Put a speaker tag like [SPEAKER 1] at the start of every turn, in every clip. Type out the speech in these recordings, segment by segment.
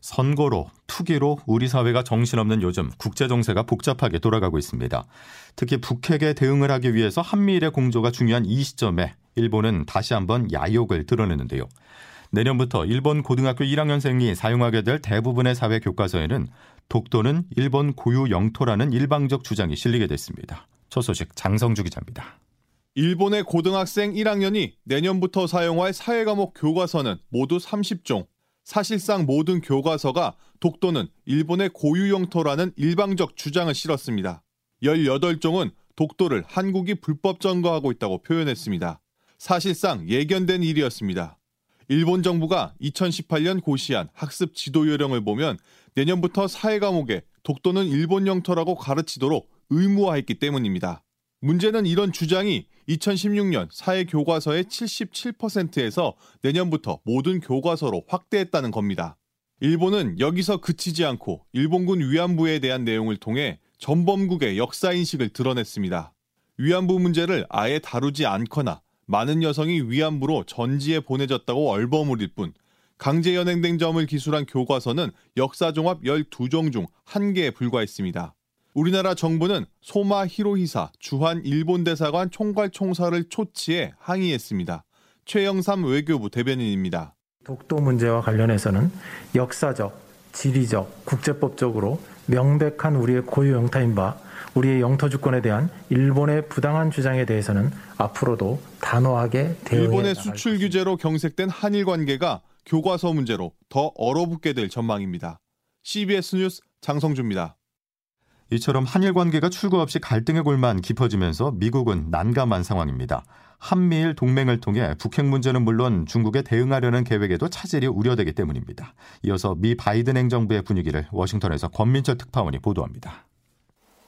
[SPEAKER 1] 선거로 투기로 우리 사회가 정신없는 요즘 국제 정세가 복잡하게 돌아가고 있습니다. 특히 북핵에 대응을 하기 위해서 한미일의 공조가 중요한 이 시점에 일본은 다시 한번 야욕을 드러내는데요. 내년부터 일본 고등학교 1학년생이 사용하게 될 대부분의 사회 교과서에는 독도는 일본 고유 영토라는 일방적 주장이 실리게 됐습니다. 첫 소식 장성주 기자입니다.
[SPEAKER 2] 일본의 고등학생 1학년이 내년부터 사용할 사회과목 교과서는 모두 30종. 사실상 모든 교과서가 독도는 일본의 고유 영토라는 일방적 주장을 실었습니다. 18종은 독도를 한국이 불법 점거하고 있다고 표현했습니다. 사실상 예견된 일이었습니다. 일본 정부가 2018년 고시한 학습 지도 요령을 보면 내년부터 사회 과목에 독도는 일본 영토라고 가르치도록 의무화했기 때문입니다. 문제는 이런 주장이 2016년 사회 교과서의 77%에서 내년부터 모든 교과서로 확대했다는 겁니다. 일본은 여기서 그치지 않고 일본군 위안부에 대한 내용을 통해 전범국의 역사인식을 드러냈습니다. 위안부 문제를 아예 다루지 않거나 많은 여성이 위안부로 전지에 보내졌다고 얼버무릴 뿐 강제 연행된 점을 기술한 교과서는 역사종합 12종 중 1개에 불과했습니다. 우리나라 정부는 소마 히로히사 주한 일본 대사관 총괄 총사를 초치해 항의했습니다. 최영삼 외교부 대변인입니다.
[SPEAKER 3] 독도 문제와 관련해서는 역사적, 지리적, 국제법적으로 명백한 우리의 고유 영토인 바 우리의 영토 주권에 대한 일본의 부당한 주장에 대해서는 앞으로도 단호하게 대응해
[SPEAKER 2] 일본의 수출. 규제로 경색된 한일 관계가 교과서 문제로 더 얼어붙게 될 전망입니다. CBS 뉴스 장성주입니다.
[SPEAKER 1] 이처럼 한일 관계가 출구 없이 갈등의 골만 깊어지면서 미국은 난감한 상황입니다. 한미일 동맹을 통해 북핵 문제는 물론 중국에 대응하려는 계획에도 차질이 우려되기 때문입니다. 이어서 미 바이든 행정부의 분위기를 워싱턴에서 권민철 특파원이 보도합니다.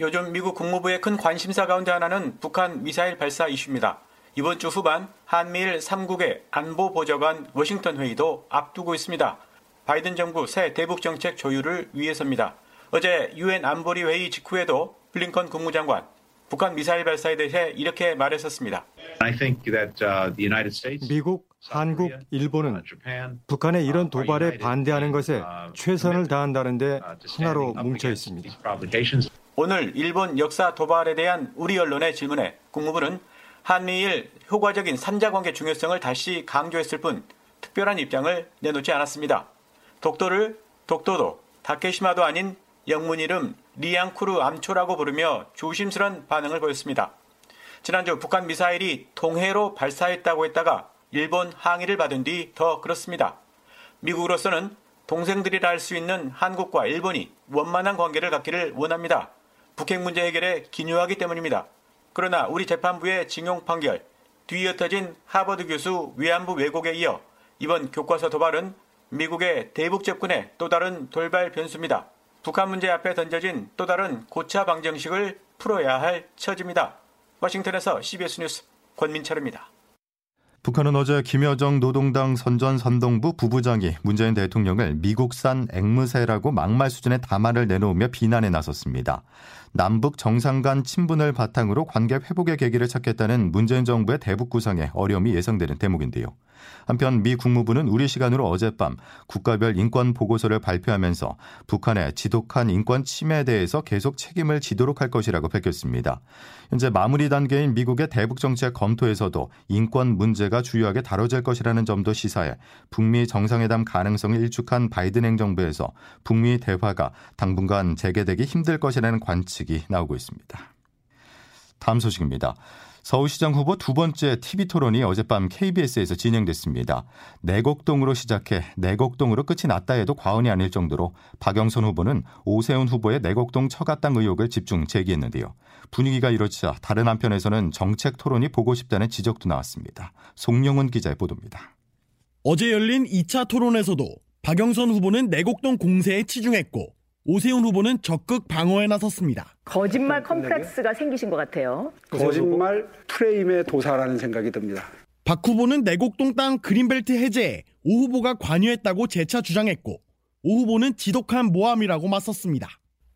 [SPEAKER 4] 요즘 미국 국무부의 큰 관심사 가운데 하나는 북한 미사일 발사 이슈입니다. 이번 주 후반 한미일 3국의 안보 보좌관 워싱턴 회의도 앞두고 있습니다. 바이든 정부 새 대북 정책 조율을 위해서입니다. 어제 유엔 안보리 회의 직후에도 블링컨 국무장관 북한 미사일 발사에 대해 이렇게 말했었습니다.
[SPEAKER 5] Uh, 미국, 한국, 일본은 북한의 uh, 이런 도발에 반대하는 것에 uh, 최선을 다한다는데 하나로 뭉쳐 있습니다.
[SPEAKER 4] 오늘 일본 역사 도발에 대한 우리 언론의 질문에 국무부는 한미일 효과적인 산자관계 중요성을 다시 강조했을 뿐 특별한 입장을 내놓지 않았습니다. 독도를 독도도 다케시마도 아닌 영문 이름 리앙쿠르 암초라고 부르며 조심스런 반응을 보였습니다. 지난주 북한 미사일이 동해로 발사했다고 했다가 일본 항의를 받은 뒤 더 그렇습니다. 미국으로서는 동생들이라 할 수 있는 한국과 일본이 원만한 관계를 갖기를 원합니다. 북핵 문제 해결에 기여하기 때문입니다. 그러나 우리 재판부의 징용 판결, 뒤이어 터진 하버드 교수 위안부 왜곡에 이어 이번 교과서 도발은 미국의 대북 접근의 또 다른 돌발 변수입니다. 북한 문제 앞에 던져진 또 다른 고차 방정식을 풀어야 할 처지입니다. 워싱턴에서 CBS 뉴스 권민철입니다.
[SPEAKER 1] 북한은 어제 김여정 노동당 선전 선동부 부부장이 문재인 대통령을 미국산 앵무새라고 막말 수준의 담화를 내놓으며 비난에 나섰습니다. 남북 정상 간 친분을 바탕으로 관계 회복의 계기를 찾겠다는 문재인 정부의 대북 구상에 어려움이 예상되는 대목인데요. 한편 미 국무부는 우리 시간으로 어젯밤 국가별 인권 보고서를 발표하면서 북한의 지독한 인권 침해에 대해서 계속 책임을 지도록 할 것이라고 밝혔습니다. 현재 마무리 단계인 미국의 대북 정책 검토에서도 인권 문제가 주요하게 다뤄질 것이라는 점도 시사해 북미 정상회담 가능성을 일축한 바이든 행정부에서 북미 대화가 당분간 재개되기 힘들 것이라는 관측이 나오고 있습니다. 다음 소식입니다. 서울시장 후보 두 번째 TV 토론이 어젯밤 KBS에서 진행됐습니다. 내곡동으로 시작해 내곡동으로 끝이 났다 해도 과언이 아닐 정도로 박영선 후보는 오세훈 후보의 내곡동 처가땅 의혹을 집중 제기했는데요. 분위기가 이렇자 다른 한편에서는 정책 토론이 보고 싶다는 지적도 나왔습니다. 송영훈 기자의 보도입니다.
[SPEAKER 6] 어제 열린 2차 토론에서도 박영선 후보는 내곡동 공세에 치중했고 오세훈 후보는 적극 방어에 나섰습니다.
[SPEAKER 7] 거짓말 컴플렉스가 생기신 것 같아요.
[SPEAKER 8] 거짓말 프레임의 도사라는 생각이 듭니다.
[SPEAKER 6] 박 후보는 내곡동 땅 그린벨트 해제에 오 후보가 관여했다고 재차 주장했고 오 후보는 지독한 모함이라고 맞섰습니다.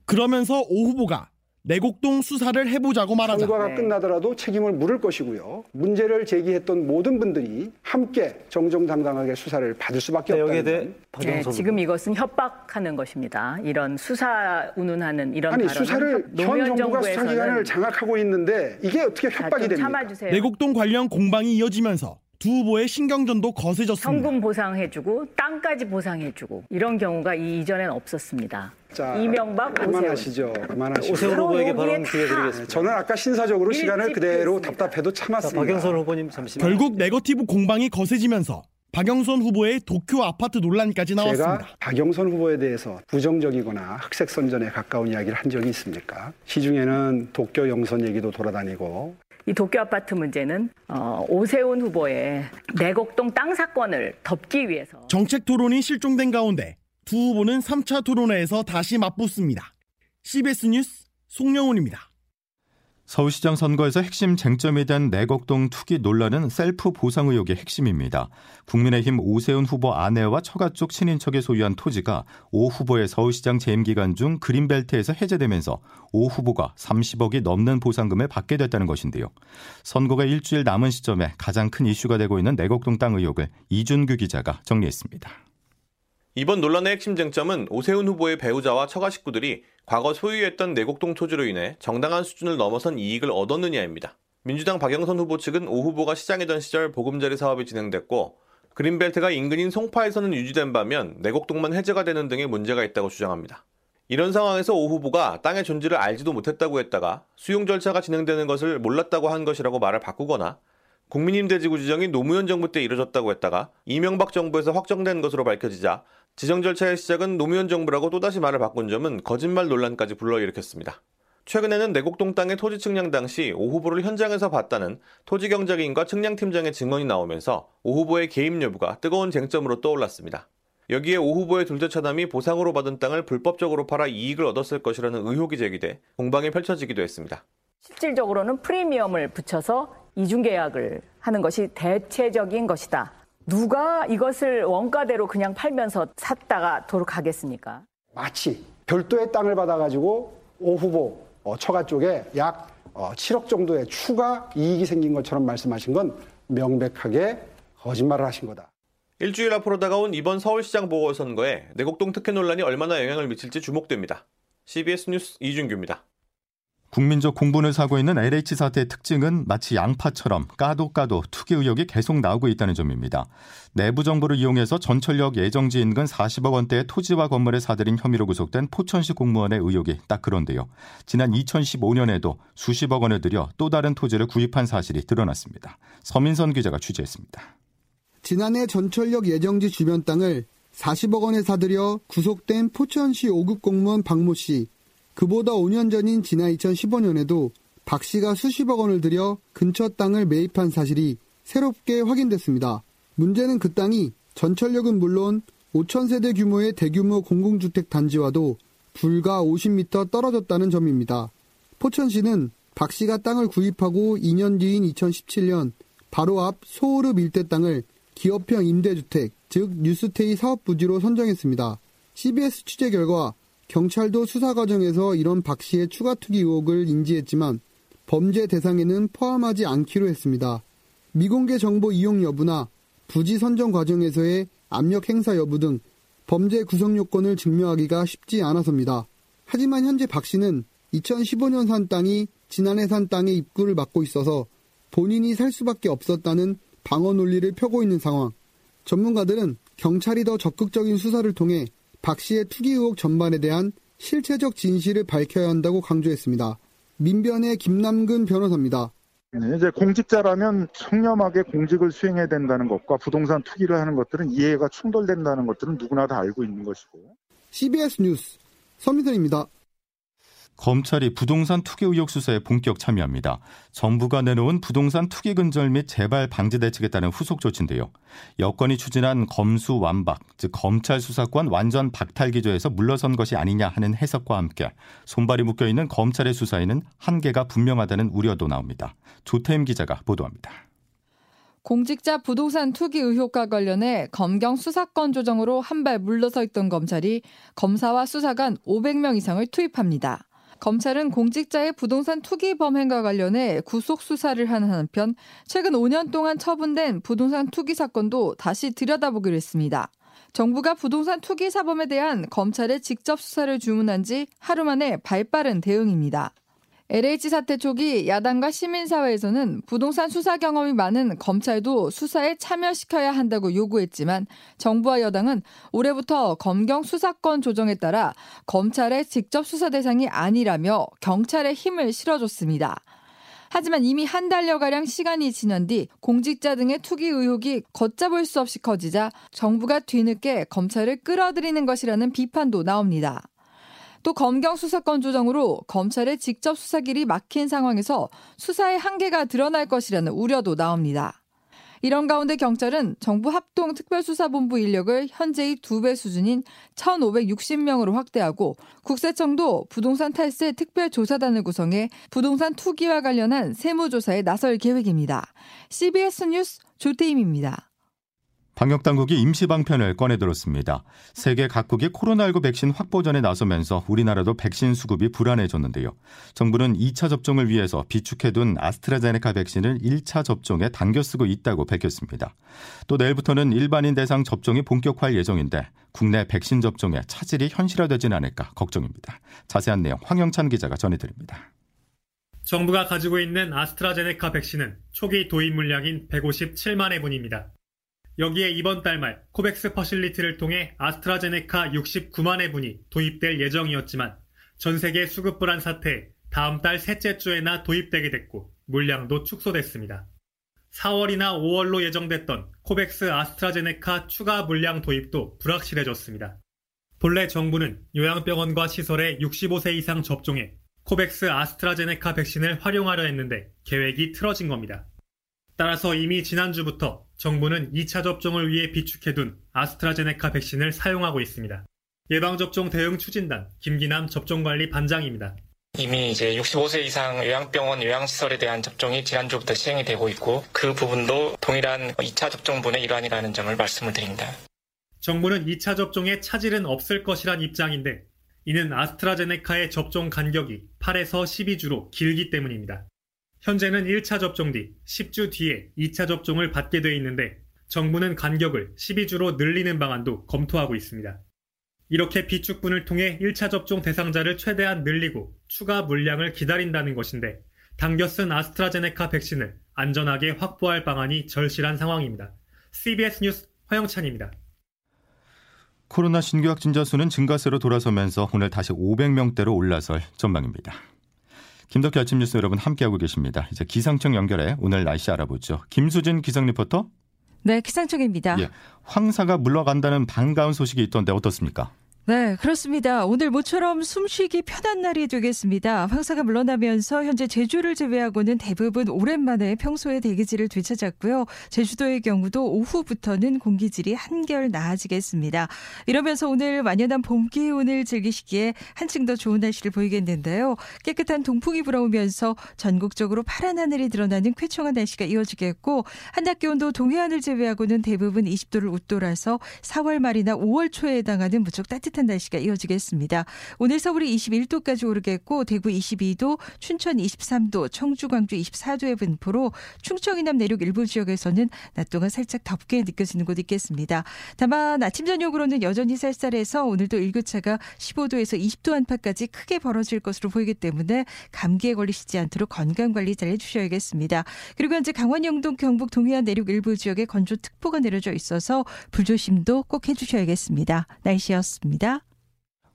[SPEAKER 6] 그러면서 오 후보가 내곡동 수사를 해보자고 말하자.
[SPEAKER 8] 선거가 네. 끝나더라도 책임을 물을 것이고요. 문제를 제기했던 모든 분들이 함께 정정당당하게 수사를 받을 수밖에 네, 없다는
[SPEAKER 7] 네, 지금 이것은 협박하는 것입니다. 이런 수사 운운하는 이런
[SPEAKER 8] 아니 수사를 현 정부가 수사기관을 장악하고 있는데 이게 어떻게 협박이 됩니까? 참아주세요.
[SPEAKER 6] 내곡동 관련 공방이 이어지면서 두 후보의 신경전도 거세졌습니다.
[SPEAKER 7] 현금 보상해주고 땅까지 보상해주고 이런 경우가 이전엔 없었습니다. 자, 이명박
[SPEAKER 8] 그만하시죠. 그만하시죠.
[SPEAKER 9] 오세훈 후보에게 발언 기회 드리겠습니다.
[SPEAKER 8] 저는 아까 신사적으로 시간을 그대로 답답해도 참았습니다.
[SPEAKER 9] 박영선 후보님 잠시만.
[SPEAKER 6] 결국 네거티브 공방이 거세지면서 박영선 후보의 도쿄 아파트 논란까지 나왔습니다.
[SPEAKER 8] 제가 박영선 후보에 대해서 부정적이거나 흑색 선전에 가까운 이야기를 한 적이 있습니까? 시중에는 도쿄 영선 얘기도 돌아다니고
[SPEAKER 7] 이 도쿄 아파트 문제는 어, 오세훈 후보의 내곡동 땅 사건을 덮기 위해서
[SPEAKER 6] 정책 토론이 실종된 가운데 두 후보는 3차 토론회에서 다시 맞붙습니다. CBS 뉴스 송영훈입니다.
[SPEAKER 1] 서울시장 선거에서 핵심 쟁점이 된 내곡동 투기 논란은 셀프 보상 의혹의 핵심입니다. 국민의힘 오세훈 후보 아내와 처가 쪽 친인척이 소유한 토지가 오 후보의 서울시장 재임 기간 중 그린벨트에서 해제되면서 오 후보가 30억이 넘는 보상금을 받게 됐다는 것인데요. 선거가 일주일 남은 시점에 가장 큰 이슈가 되고 있는 내곡동 땅 의혹을 이준규 기자가 정리했습니다.
[SPEAKER 10] 이번 논란의 핵심 쟁점은 오세훈 후보의 배우자와 처가 식구들이 과거 소유했던 내곡동 토지로 인해 정당한 수준을 넘어선 이익을 얻었느냐입니다. 민주당 박영선 후보 측은 오 후보가 시장이던 시절 보금자리 사업이 진행됐고 그린벨트가 인근인 송파에서는 유지된 반면 내곡동만 해제가 되는 등의 문제가 있다고 주장합니다. 이런 상황에서 오 후보가 땅의 존재를 알지도 못했다고 했다가 수용 절차가 진행되는 것을 몰랐다고 한 것이라고 말을 바꾸거나 국민힘 대지구 지정이 노무현 정부 때 이뤄졌다고 했다가 이명박 정부에서 확정된 것으로 밝혀지자 지정 절차의 시작은 노무현 정부라고 또다시 말을 바꾼 점은 거짓말 논란까지 불러일으켰습니다. 최근에는 내곡동 땅의 토지 측량 당시 오 후보를 현장에서 봤다는 토지경작인과 측량팀장의 증언이 나오면서 오 후보의 개입 여부가 뜨거운 쟁점으로 떠올랐습니다. 여기에 오 후보의 둘째 차남이 보상으로 받은 땅을 불법적으로 팔아 이익을 얻었을 것이라는 의혹이 제기돼 공방이 펼쳐지기도 했습니다.
[SPEAKER 7] 실질적으로는 프리미엄을 붙여서 이중계약을 하는 것이 대체적인 것이다. 누가 이것을 원가대로 그냥 팔면서 샀다가 도로 가겠습니까?
[SPEAKER 8] 마치 별도의 땅을 받아가지고 오 후보 어, 처가 쪽에 약 7억 어, 정도의 추가 이익이 생긴 것처럼 말씀하신 건 명백하게 거짓말을 하신 거다.
[SPEAKER 10] 일주일 앞으로 다가온 이번 서울시장 보궐선거에 내곡동 특혜 논란이 얼마나 영향을 미칠지 주목됩니다. CBS 뉴스 이준규입니다.
[SPEAKER 1] 국민적 공분을 사고 있는 LH 사태의 특징은 마치 양파처럼 까도 까도 투기 의혹이 계속 나오고 있다는 점입니다. 내부 정보를 이용해서 전철역 예정지 인근 40억 원대의 토지와 건물을 사들인 혐의로 구속된 포천시 공무원의 의혹이 딱 그런데요. 지난 2015년에도 수십억 원을 들여 또 다른 토지를 구입한 사실이 드러났습니다. 서민선 기자가 취재했습니다.
[SPEAKER 11] 지난해 전철역 예정지 주변 땅을 40억 원에 사들여 구속된 포천시 5급 공무원 박모 씨 그보다 5년 전인 지난 2015년에도 박 씨가 수십억 원을 들여 근처 땅을 매입한 사실이 새롭게 확인됐습니다. 문제는 그 땅이 전철역은 물론 5천 세대 규모의 대규모 공공주택 단지와도 불과 50m 떨어졌다는 점입니다. 포천시는 박 씨가 땅을 구입하고 2년 뒤인 2017년 바로 앞 소오르 일대 땅을 기업형 임대주택, 즉 뉴스테이 사업 부지로 선정했습니다. CBS 취재 결과 경찰도 수사 과정에서 이런 박 씨의 추가 투기 의혹을 인지했지만 범죄 대상에는 포함하지 않기로 했습니다. 미공개 정보 이용 여부나 부지 선정 과정에서의 압력 행사 여부 등 범죄 구성 요건을 증명하기가 쉽지 않아서입니다. 하지만 현재 박 씨는 2015년 산 땅이 지난해 산 땅의 입구를 막고 있어서 본인이 살 수밖에 없었다는 방어 논리를 펴고 있는 상황. 전문가들은 경찰이 더 적극적인 수사를 통해 박 씨의 투기 의혹 전반에 대한 실체적 진실을 밝혀야 한다고 강조했습니다. 민변의 김남근 변호사입니다.
[SPEAKER 12] 네, 이제 공직자라면 청렴하게 공직을 수행해야 된다는 것과 부동산 투기를 하는 것들은 이해가 충돌된다는 것들은 누구나 다 알고 있는 것이고.
[SPEAKER 11] CBS 뉴스 서민선입니다.
[SPEAKER 1] 검찰이 부동산 투기 의혹 수사에 본격 참여합니다. 정부가 내놓은 부동산 투기 근절 및 재발 방지 대책에 따른 후속 조치인데요. 여권이 추진한 검수 완박, 즉 검찰 수사권 완전 박탈 기조에서 물러선 것이 아니냐 하는 해석과 함께 손발이 묶여 있는 검찰의 수사에는 한계가 분명하다는 우려도 나옵니다. 조태임 기자가 보도합니다.
[SPEAKER 13] 공직자 부동산 투기 의혹과 관련해 검경 수사권 조정으로 한 발 물러서 있던 검찰이 검사와 수사관 500명 이상을 투입합니다. 검찰은 공직자의 부동산 투기 범행과 관련해 구속 수사를 하는 한편 최근 5년 동안 처분된 부동산 투기 사건도 다시 들여다보기로 했습니다. 정부가 부동산 투기 사범에 대한 검찰의 직접 수사를 주문한 지 하루 만에 발빠른 대응입니다. LH 사태 초기 야당과 시민사회에서는 부동산 수사 경험이 많은 검찰도 수사에 참여시켜야 한다고 요구했지만 정부와 여당은 올해부터 검경 수사권 조정에 따라 검찰의 직접 수사 대상이 아니라며 경찰에 힘을 실어줬습니다. 하지만 이미 한 달여가량 시간이 지난 뒤 공직자 등의 투기 의혹이 걷잡을 수 없이 커지자 정부가 뒤늦게 검찰을 끌어들이는 것이라는 비판도 나옵니다. 또 검경 수사권 조정으로 검찰의 직접 수사 길이 막힌 상황에서 수사의 한계가 드러날 것이라는 우려도 나옵니다. 이런 가운데 경찰은 정부 합동 특별수사본부 인력을 현재의 두 배 수준인 1,560명으로 확대하고 국세청도 부동산 탈세 특별조사단을 구성해 부동산 투기와 관련한 세무조사에 나설 계획입니다. CBS 뉴스 조태임입니다.
[SPEAKER 1] 방역 당국이 임시 방편을 꺼내들었습니다. 세계 각국이 코로나19 백신 확보전에 나서면서 우리나라도 백신 수급이 불안해졌는데요. 정부는 2차 접종을 위해서 비축해둔 아스트라제네카 백신을 1차 접종에 당겨 쓰고 있다고 밝혔습니다. 또 내일부터는 일반인 대상 접종이 본격화할 예정인데 국내 백신 접종에 차질이 현실화되진 않을까 걱정입니다. 자세한 내용 황영찬 기자가 전해드립니다.
[SPEAKER 14] 정부가 가지고 있는 아스트라제네카 백신은 초기 도입 물량인 157만 회분입니다. 여기에 이번 달 말 코백스 퍼실리티를 통해 아스트라제네카 69만 회분이 도입될 예정이었지만 전 세계 수급 불안 사태에 다음 달 셋째 주에나 도입되게 됐고 물량도 축소됐습니다. 4월이나 5월로 예정됐던 코백스 아스트라제네카 추가 물량 도입도 불확실해졌습니다. 본래 정부는 요양병원과 시설의 65세 이상 접종에 코백스 아스트라제네카 백신을 활용하려 했는데 계획이 틀어진 겁니다. 따라서 이미 지난주부터 정부는 2차 접종을 위해 비축해둔 아스트라제네카 백신을 사용하고 있습니다. 예방접종 대응 추진단 김기남 접종관리 반장입니다.
[SPEAKER 15] 이미 이제 65세 이상 요양병원 요양시설에 대한 접종이 지난주부터 시행이 되고 있고 그 부분도 동일한 2차 접종분의 일환이라는 점을 말씀을 드립니다.
[SPEAKER 14] 정부는 2차 접종에 차질은 없을 것이란 입장인데 이는 아스트라제네카의 접종 간격이 8에서 12주로 길기 때문입니다. 현재는 1차 접종 뒤 10주 뒤에 2차 접종을 받게 돼 있는데 정부는 간격을 12주로 늘리는 방안도 검토하고 있습니다. 이렇게 비축분을 통해 1차 접종 대상자를 최대한 늘리고 추가 물량을 기다린다는 것인데 당겨 쓴 아스트라제네카 백신을 안전하게 확보할 방안이 절실한 상황입니다. CBS 뉴스 화영찬입니다.
[SPEAKER 1] 코로나 신규 확진자 수는 증가세로 돌아서면서 오늘 다시 500명대로 올라설 전망입니다. 김덕기 아침 뉴스 여러분 함께하고 계십니다. 이제 기상청 연결해 오늘 날씨 알아보죠. 김수진 기상 리포터.
[SPEAKER 16] 네, 기상청입니다. 예,
[SPEAKER 1] 황사가 물러간다는 반가운 소식이 있던데 어떻습니까?
[SPEAKER 16] 네, 그렇습니다. 오늘 모처럼 숨쉬기 편한 날이 되겠습니다. 황사가 물러나면서 현재 제주를 제외하고는 대부분 오랜만에 평소의 대기질을 되찾았고요. 제주도의 경우도 오후부터는 공기질이 한결 나아지겠습니다. 이러면서 오늘 완연한 봄 기운을 즐기시기에 한층 더 좋은 날씨를 보이겠는데요. 깨끗한 동풍이 불어오면서 전국적으로 파란 하늘이 드러나는 쾌청한 날씨가 이어지겠고 한낮 기온도 동해안을 제외하고는 대부분 20도를 웃돌아서 4월 말이나 5월 초에 해당하는 무척 따뜻한 따뜻한 날씨가 이어지겠습니다. 오늘 서울이 21도까지 오르겠고 대구 22도, 춘천 23도, 청주, 광주 24도의 분포로 충청 이남 내륙 일부 지역에서는 낮 동안 살짝 덥게 느껴지는 곳 있겠습니다. 다만 아침 저녁으로는 여전히 쌀쌀해서 오늘도 일교차가 15도에서 20도 안팎까지 크게 벌어질 것으로 보이기 때문에 감기에 걸리시지 않도록 건강 관리 잘 해주셔야겠습니다. 그리고 현재 강원 영동 경북 동해안 내륙 일부 지역에 건조 특보가 내려져 있어서 불조심도 꼭 해주셔야겠습니다. 날씨였습니다.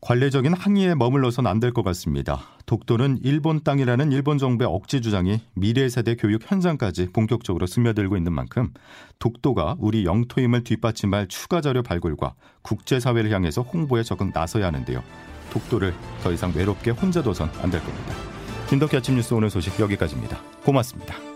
[SPEAKER 1] 관례적인 항의에 머물러선 안 될 것 같습니다. 독도는 일본 땅이라는 일본 정부의 억지 주장이 미래 세대 교육 현장까지 본격적으로 스며들고 있는 만큼 독도가 우리 영토임을 뒷받침할 추가 자료 발굴과 국제사회를 향해서 홍보에 적극 나서야 하는데요. 독도를 더 이상 외롭게 혼자 둬선 안 될 겁니다. 김덕기 아침 뉴스 오늘 소식 여기까지입니다. 고맙습니다.